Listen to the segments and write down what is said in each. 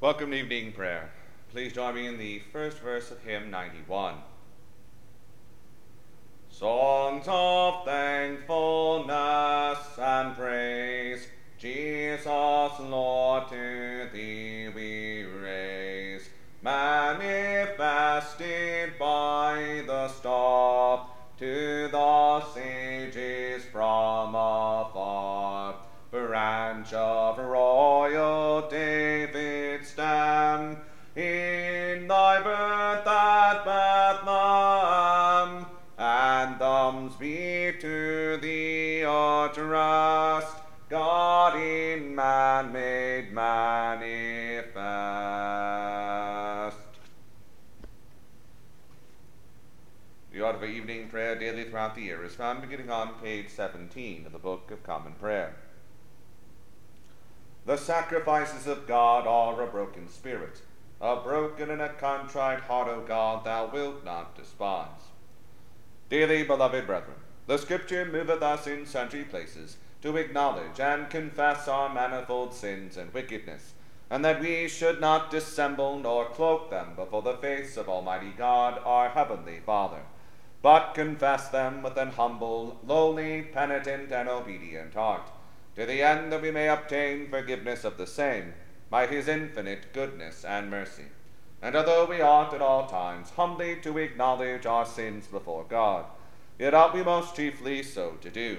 Welcome to evening prayer. Please join me in the first verse of hymn 91. Songs of thankfulness and praise, Jesus, Lord, to thee we raise, manifested by the star to the sages from afar, branch of royal David's man made manifest. The order for evening prayer daily throughout the year is found beginning on page 17 of the Book of Common Prayer. The sacrifices of God are a broken spirit. A broken and a contrite heart, O God, thou wilt not despise. Dearly beloved brethren, the Scripture moveth us in sundry places to acknowledge and confess our manifold sins and wickedness, and that we should not dissemble nor cloak them before the face of Almighty God, our heavenly Father, but confess them with an humble, lowly, penitent, and obedient heart to the end that we may obtain forgiveness of the same by his infinite goodness and mercy. And although we ought at all times humbly to acknowledge our sins before God, yet ought we most chiefly so to do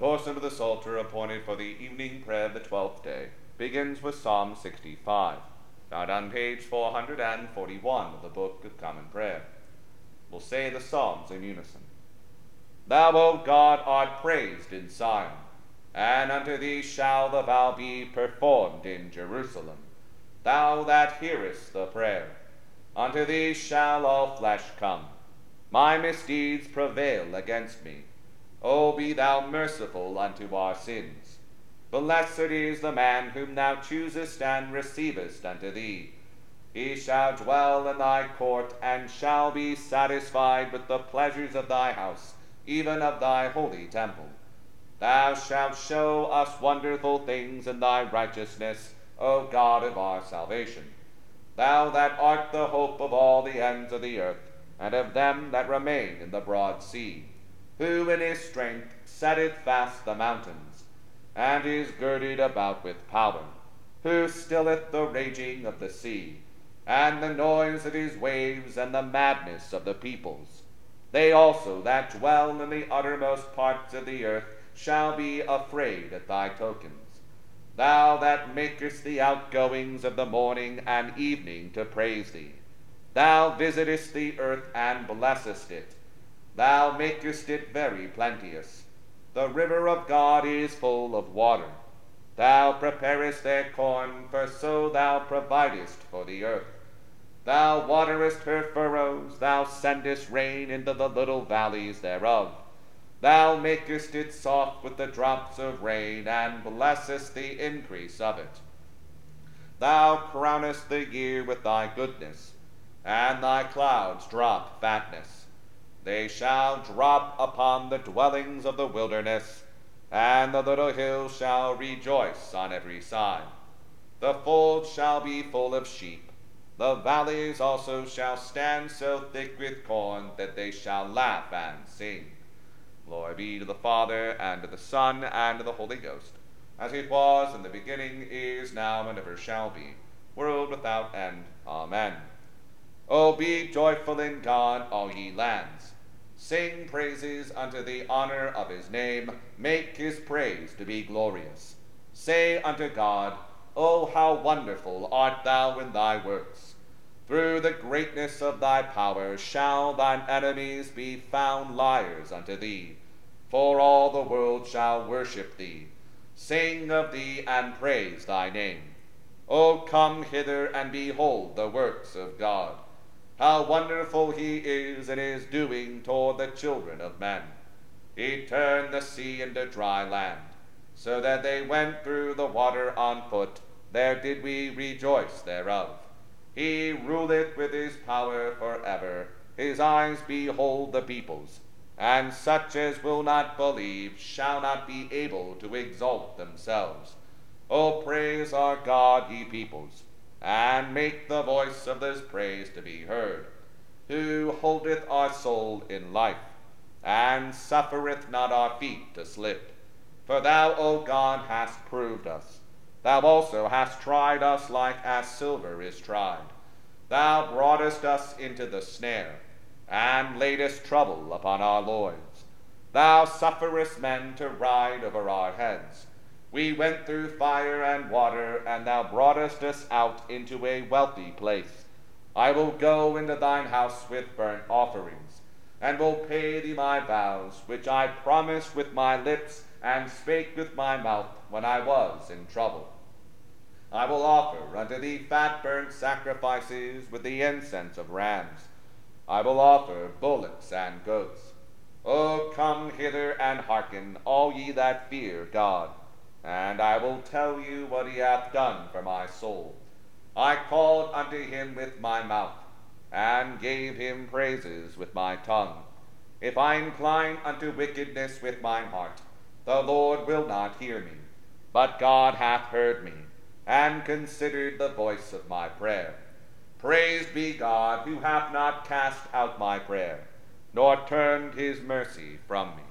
Portion of the Psalter appointed for the evening prayer of the twelfth day begins with Psalm 65, found on page 441 of the Book of Common Prayer. We'll say the Psalms in unison. Thou, O God, art praised in Zion, and unto thee shall the vow be performed in Jerusalem. Thou that hearest the prayer, unto thee shall all flesh come. My misdeeds prevail against me. O be thou merciful unto our sins. Blessed is the man whom thou choosest and receivest unto thee. He shall dwell in thy court, and shall be satisfied with the pleasures of thy house, even of thy holy temple. Thou shalt show us wonderful things in thy righteousness, O God of our salvation. Thou that art the hope of all the ends of the earth, and of them that remain in the broad sea who in his strength setteth fast the mountains, and is girded about with power, who stilleth the raging of the sea, and the noise of his waves, and the madness of the peoples. They also that dwell in the uttermost parts of the earth shall be afraid at thy tokens. Thou that makest the outgoings of the morning and evening to praise thee. Thou visitest the earth and blessest it Thou makest it very plenteous. The river of God is full of water. Thou preparest their corn, for so thou providest for the earth. Thou waterest her furrows, thou sendest rain into the little valleys thereof. Thou makest it soft with the drops of rain, and blessest the increase of it. Thou crownest the year with thy goodness, and thy clouds drop fatness. They shall drop upon the dwellings of the wilderness, and the little hills shall rejoice on every side. The folds shall be full of sheep. The valleys also shall stand so thick with corn that they shall laugh and sing. Glory be to the Father, and to the Son, and to the Holy Ghost, as it was in the beginning, is now, and ever shall be, world without end. Amen. O be joyful in God, all ye lands. Sing praises unto the honor of his name. Make his praise to be glorious. Say unto God, O how wonderful art thou in thy works! Through the greatness of thy power shall thine enemies be found liars unto thee. For all the world shall worship thee. Sing of thee and praise thy name. O come hither and behold the works of God. How wonderful he is in his doing toward the children of men. He turned the sea into dry land, so that they went through the water on foot. There did we rejoice thereof. He ruleth with his power for ever. His eyes behold the peoples, and such as will not believe shall not be able to exalt themselves. O praise our God, ye peoples, and make the voice of this praise to be heard, who holdeth our soul in life, and suffereth not our feet to slip. For thou, O God, hast proved us. Thou also hast tried us like as silver is tried. Thou broughtest us into the snare, and laidest trouble upon our loins. Thou sufferest men to ride over our heads. We went through fire and water, and thou broughtest us out into a wealthy place. I will go into thine house with burnt offerings, and will pay thee my vows, which I promised with my lips and spake with my mouth when I was in trouble. I will offer unto thee fat burnt sacrifices with the incense of rams. I will offer bullocks and goats. O come hither and hearken, all ye that fear God and I will tell you what he hath done for my soul. I called unto him with my mouth, and gave him praises with my tongue. If I incline unto wickedness with mine heart, the Lord will not hear me. But God hath heard me, and considered the voice of my prayer. Praised be God, who hath not cast out my prayer, nor turned his mercy from me.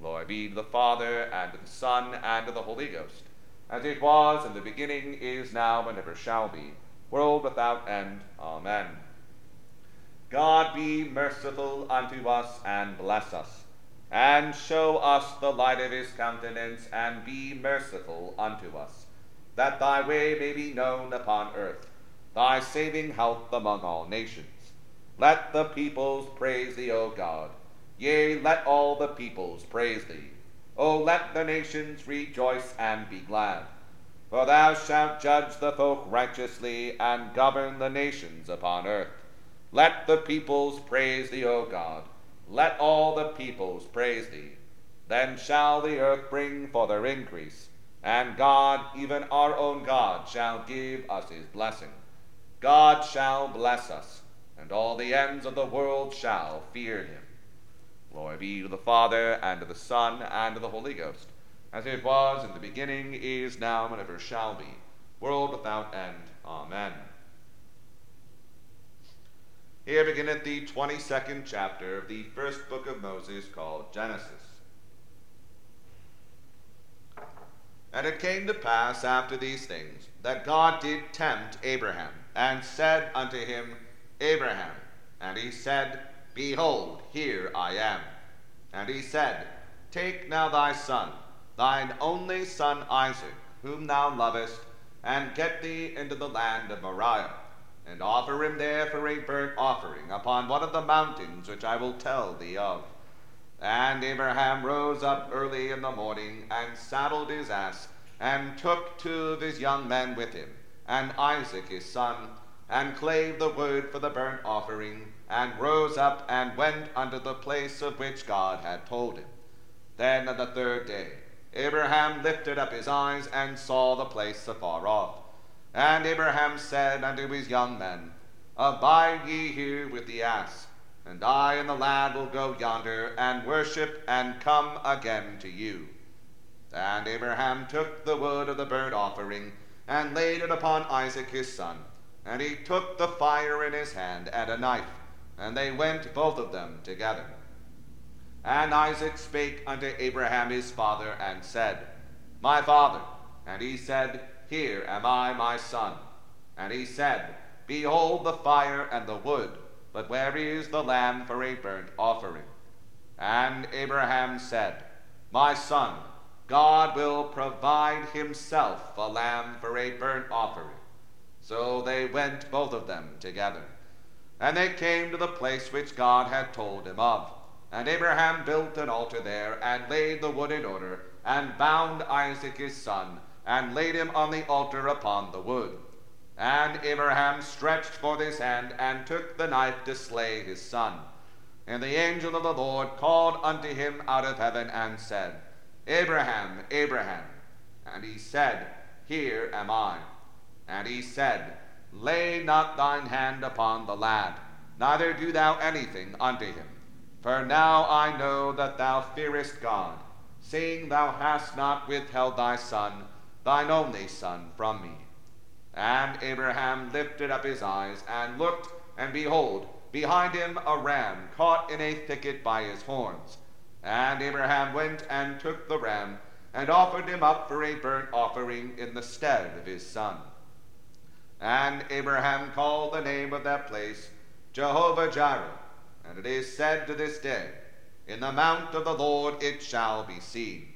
Glory be to the Father, and to the Son, and to the Holy Ghost, as it was in the beginning, is now, and ever shall be, world without end. Amen. God be merciful unto us, and bless us, and show us the light of his countenance, and be merciful unto us, that thy way may be known upon earth, thy saving health among all nations. Let the peoples praise thee, O God. Yea, let all the peoples praise thee. O let the nations rejoice and be glad. For thou shalt judge the folk righteously, and govern the nations upon earth. Let the peoples praise thee, O God. Let all the peoples praise thee. Then shall the earth bring forth her increase, and God, even our own God, shall give us his blessing. God shall bless us, and all the ends of the world shall fear him. Glory be to the Father, and to the Son, and to the Holy Ghost, as it was in the beginning, is now, and ever shall be, world without end. Amen. Here beginneth the 22nd chapter of the first book of Moses called Genesis. And it came to pass after these things that God did tempt Abraham, and said unto him, Abraham. And he said, Behold, here I am. And he said, Take now thy son, thine only son Isaac, whom thou lovest, and get thee into the land of Moriah, and offer him there for a burnt offering upon one of the mountains which I will tell thee of. And Abraham rose up early in the morning, and saddled his ass, and took two of his young men with him, and Isaac his son, and clave the wood for the burnt offering, and rose up and went unto the place of which God had told him. Then on the third day Abraham lifted up his eyes and saw the place afar off. And Abraham said unto his young men, Abide ye here with the ass, and I and the lad will go yonder and worship and come again to you. And Abraham took the wood of the burnt offering and laid it upon Isaac his son. And he took the fire in his hand and a knife, and they went both of them together. And Isaac spake unto Abraham his father, and said, My father. And he said, Here am I, my son. And he said, Behold the fire and the wood, but where is the lamb for a burnt offering? And Abraham said, My son, God will provide himself a lamb for a burnt offering. So they went both of them together. And they came to the place which God had told him of. And Abraham built an altar there, and laid the wood in order, and bound Isaac his son, and laid him on the altar upon the wood. And Abraham stretched forth his hand, and took the knife to slay his son. And the angel of the Lord called unto him out of heaven, and said, Abraham, Abraham. And he said, Here am I. And he said, Lay not thine hand upon the lad, neither do thou anything unto him. For now I know that thou fearest God, seeing thou hast not withheld thy son, thine only son, from me. And Abraham lifted up his eyes, and looked, and behold, behind him a ram caught in a thicket by his horns. And Abraham went and took the ram, and offered him up for a burnt offering in the stead of his son. And Abraham called the name of that place Jehovah Jireh. And it is said to this day, In the mount of the Lord it shall be seen.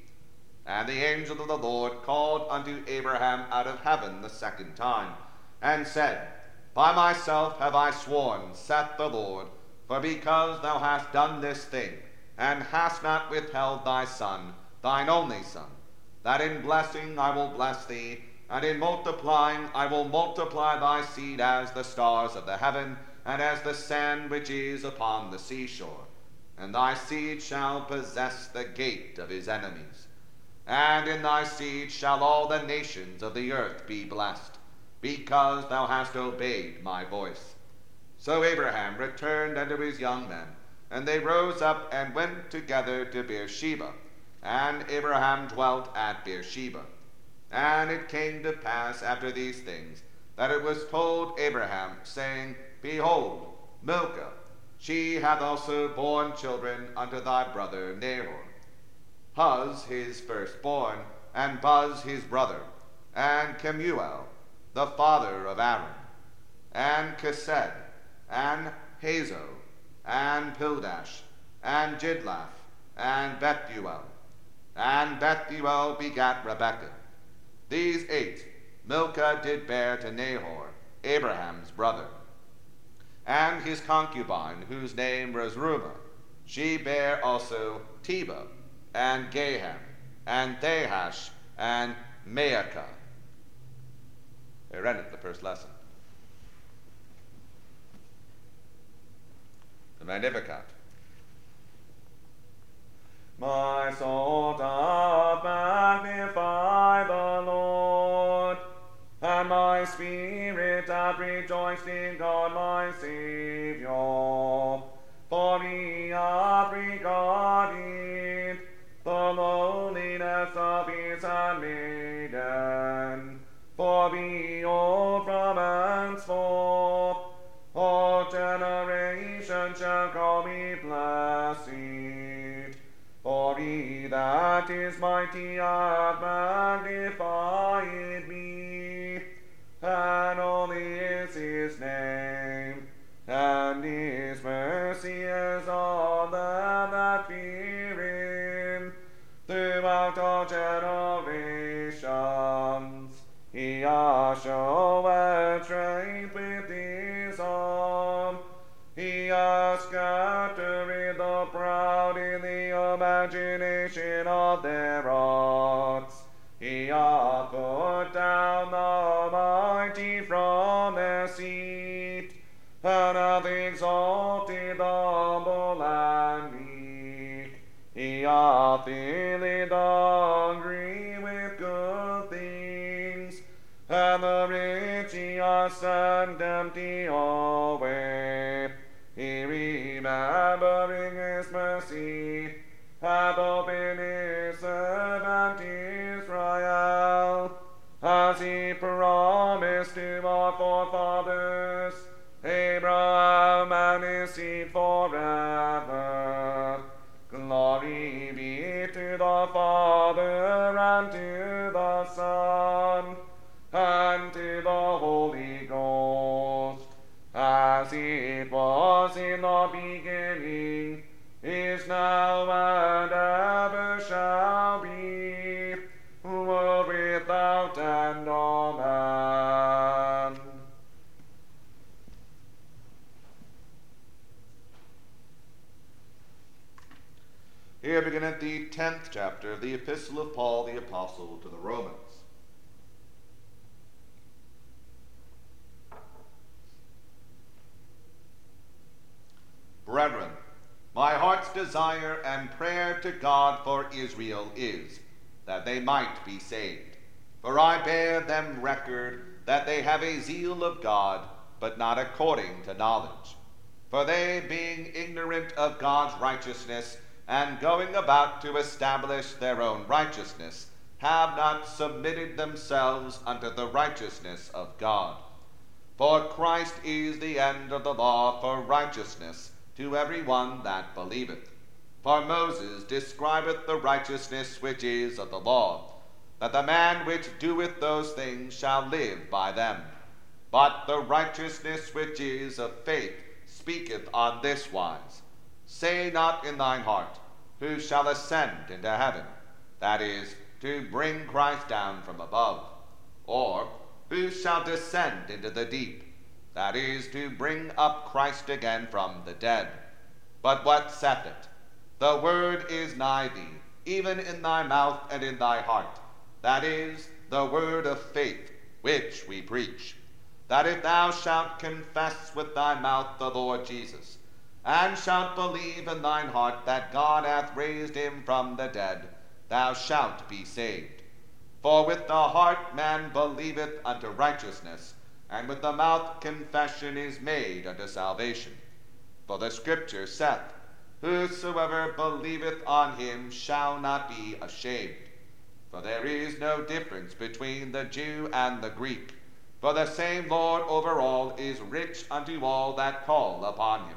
And the angel of the Lord called unto Abraham out of heaven the second time, and said, By myself have I sworn, saith the Lord, for because thou hast done this thing, and hast not withheld thy son, thine only son, that in blessing I will bless thee, and in multiplying I will multiply thy seed as the stars of the heaven, and as the sand which is upon the seashore. And thy seed shall possess the gate of his enemies. And in thy seed shall all the nations of the earth be blessed, because thou hast obeyed my voice. So Abraham returned unto his young men, and they rose up and went together to Beersheba. And Abraham dwelt at Beersheba. And it came to pass after these things that it was told Abraham, saying, Behold, Milcah She hath also borne children unto thy brother Nahor. Huz his firstborn, and Buz his brother, and Kemuel, the father of Aram, and Chesed, and Hazo, and Pildash, and Jidlaph, and Bethuel. And Bethuel begat Rebekah. These eight Milcah did bear to Nahor, Abraham's brother. And his concubine, whose name was Reumah, she bare also Tebah, and Gaham, and Thahash, and Maachah. I read it the first lesson. The Magnificat. My soul doth magnify the Lord, and my spirit hath rejoiced in God my Saviour. For he hath regarded the lowliness of his handmaiden. For behold, from henceforth that is mighty hath imagination of their hearts. He hath put down the mighty from their seat, and hath exalted the humble and meek. He hath filled the hungry with good things, and the rich he hath sent empty away. He remembering his mercy, hath opened his servant Israel, as he promised to our forefathers, Abraham and his seed forever. Glory be to the Father and to the Son and to the Holy Ghost, as it was in the beginning, is now, 10th chapter of the Epistle of Paul the Apostle to the Romans. Brethren, my heart's desire and prayer to God for Israel is that they might be saved. For I bear them record that they have a zeal of God, but not according to knowledge. For they, being ignorant of God's righteousness, and going about to establish their own righteousness, have not submitted themselves unto the righteousness of God. For Christ is the end of the law for righteousness to every one that believeth. For Moses describeth the righteousness which is of the law, that the man which doeth those things shall live by them. But the righteousness which is of faith speaketh on this wise Say not in thine heart, Who shall ascend into heaven? That is, to bring Christ down from above. Or, Who shall descend into the deep? That is, to bring up Christ again from the dead. But what saith it? The word is nigh thee, even in thy mouth and in thy heart. That is, the word of faith, which we preach. That if thou shalt confess with thy mouth the Lord Jesus, and shalt believe in thine heart that God hath raised him from the dead, thou shalt be saved. For with the heart man believeth unto righteousness, and with the mouth confession is made unto salvation. For the Scripture saith, Whosoever believeth on him shall not be ashamed. For there is no difference between the Jew and the Greek, for the same Lord over all is rich unto all that call upon him.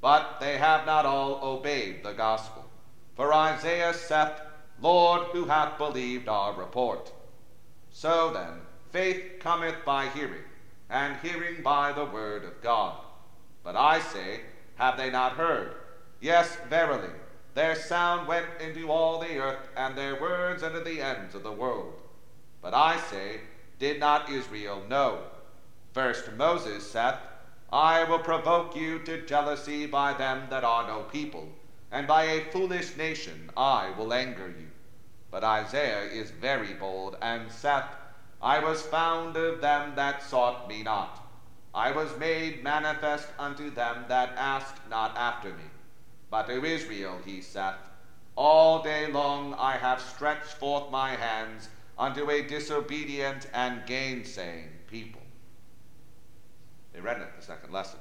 But they have not all obeyed the gospel. For Isaiah saith, Lord, who hath believed our report? So then, faith cometh by hearing, and hearing by the word of God. But I say, have they not heard? Yes, verily, their sound went into all the earth, and their words unto the ends of the world. But I say, did not Israel know? First Moses saith, I will provoke you to jealousy by them that are no people, and by a foolish nation I will anger you. But Isaiah is very bold, and saith, I was found of them that sought me not. I was made manifest unto them that asked not after me. But to Israel he saith, All day long I have stretched forth my hands unto a disobedient and gainsaying people. They read it the second lesson.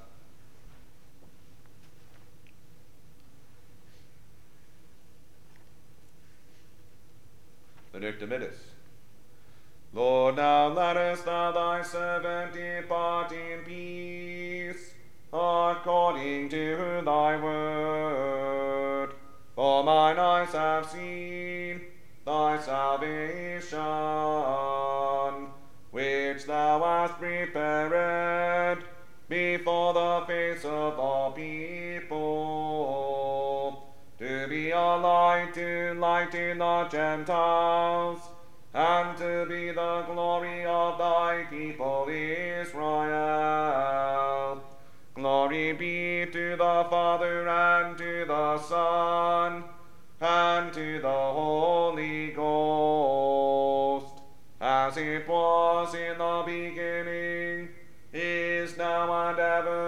Benedictus. Lord, now lettest thou thy servant depart in peace, according to thy word. For mine eyes have seen thy salvation, which thou hast prepared before the face of all people, to be a light to lighten the Gentiles, and to be the glory of thy people Israel. Glory be to the Father and to the Son and to the Holy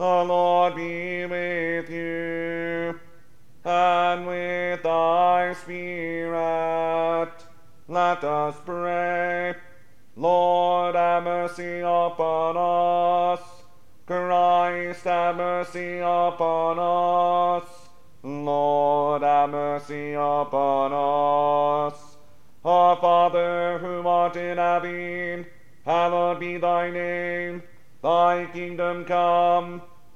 The Lord be with you, and with thy spirit. Let us pray. Lord, have mercy upon us. Christ, have mercy upon us. Lord, have mercy upon us. Our Father, who art in heaven, hallowed be thy name. Thy kingdom come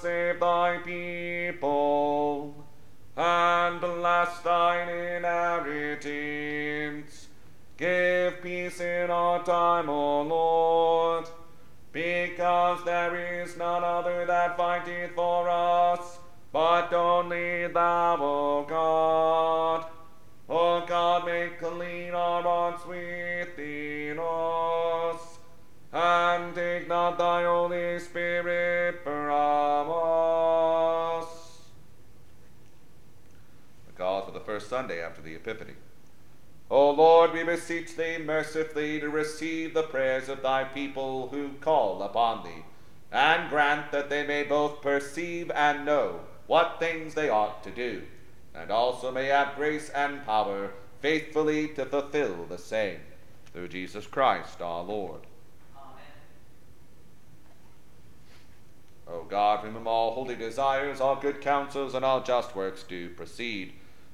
Save thy people, and bless thine inheritance. Give peace in our time, O Lord, because there is none other that fighteth for us, but only thou, O God. O God, make clean our hearts within us, and take not thy Holy Spirit Sunday after the Epiphany. O Lord, we beseech thee mercifully to receive the prayers of thy people who call upon thee, and grant that they may both perceive and know what things they ought to do, and also may have grace and power faithfully to fulfill the same. Through Jesus Christ our Lord. Amen. O God, from whom all holy desires, all good counsels, and all just works do proceed,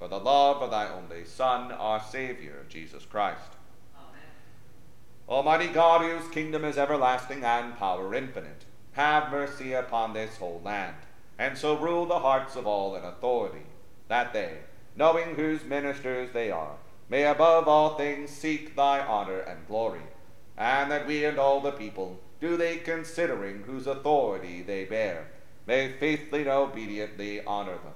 for the love of thy only Son, our Saviour, Jesus Christ. Amen. Almighty God, whose kingdom is everlasting and power infinite, have mercy upon this whole land, and so rule the hearts of all in authority, that they, knowing whose ministers they are, may above all things seek thy honor and glory, and that we and all the people, do they considering whose authority they bear, may faithfully and obediently honor them,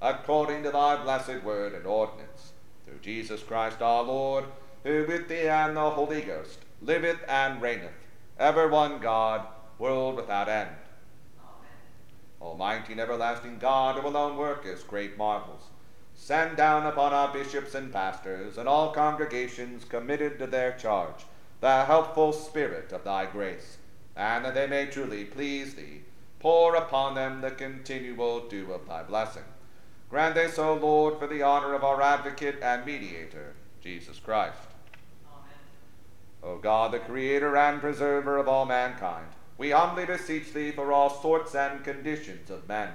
according to thy blessed word and ordinance, through Jesus Christ our Lord, who with thee and the Holy Ghost liveth and reigneth, ever one God, world without end. Amen. Almighty and everlasting God, who alone workest great marvels, send down upon our bishops and pastors and all congregations committed to their charge the helpful spirit of thy grace, and that they may truly please thee pour upon them the continual dew of thy blessing. Grant this, O Lord, for the honor of our advocate and mediator, Jesus Christ. Amen. O God, the creator and preserver of all mankind, we humbly beseech thee for all sorts and conditions of men,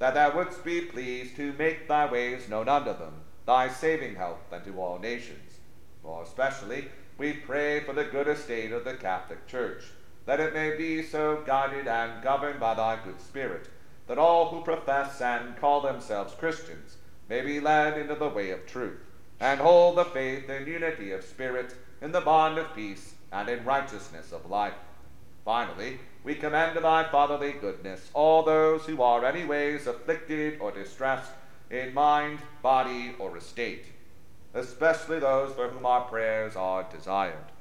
that thou wouldst be pleased to make thy ways known unto them, thy saving help unto all nations. More especially, we pray for the good estate of the Catholic Church that it may be so guided and governed by thy good Spirit, that all who profess and call themselves Christians may be led into the way of truth, and hold the faith in unity of spirit, in the bond of peace, and in righteousness of life. Finally, we commend to thy fatherly goodness all those who are any ways afflicted or distressed in mind, body, or estate, especially those for whom our prayers are desired.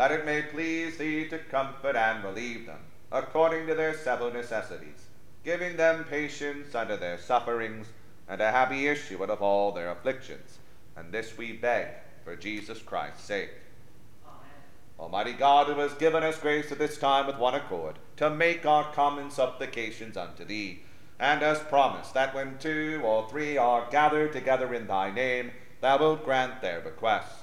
That it may please thee to comfort and relieve them, according to their several necessities, giving them patience under their sufferings, and a happy issue out of all their afflictions. And this we beg for Jesus Christ's sake. Almighty God, who has given us grace at this time with one accord, to make our common supplications unto thee, and has promised that when two or three are gathered together in thy name, thou wilt grant their requests.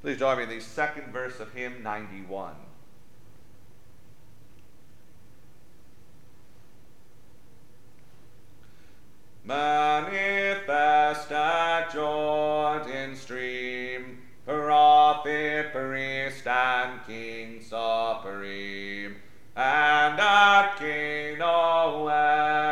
Please join me in the second verse of hymn 91. Manifest at Jordan stream, prophet, priest, and king supreme, and at Cana wedding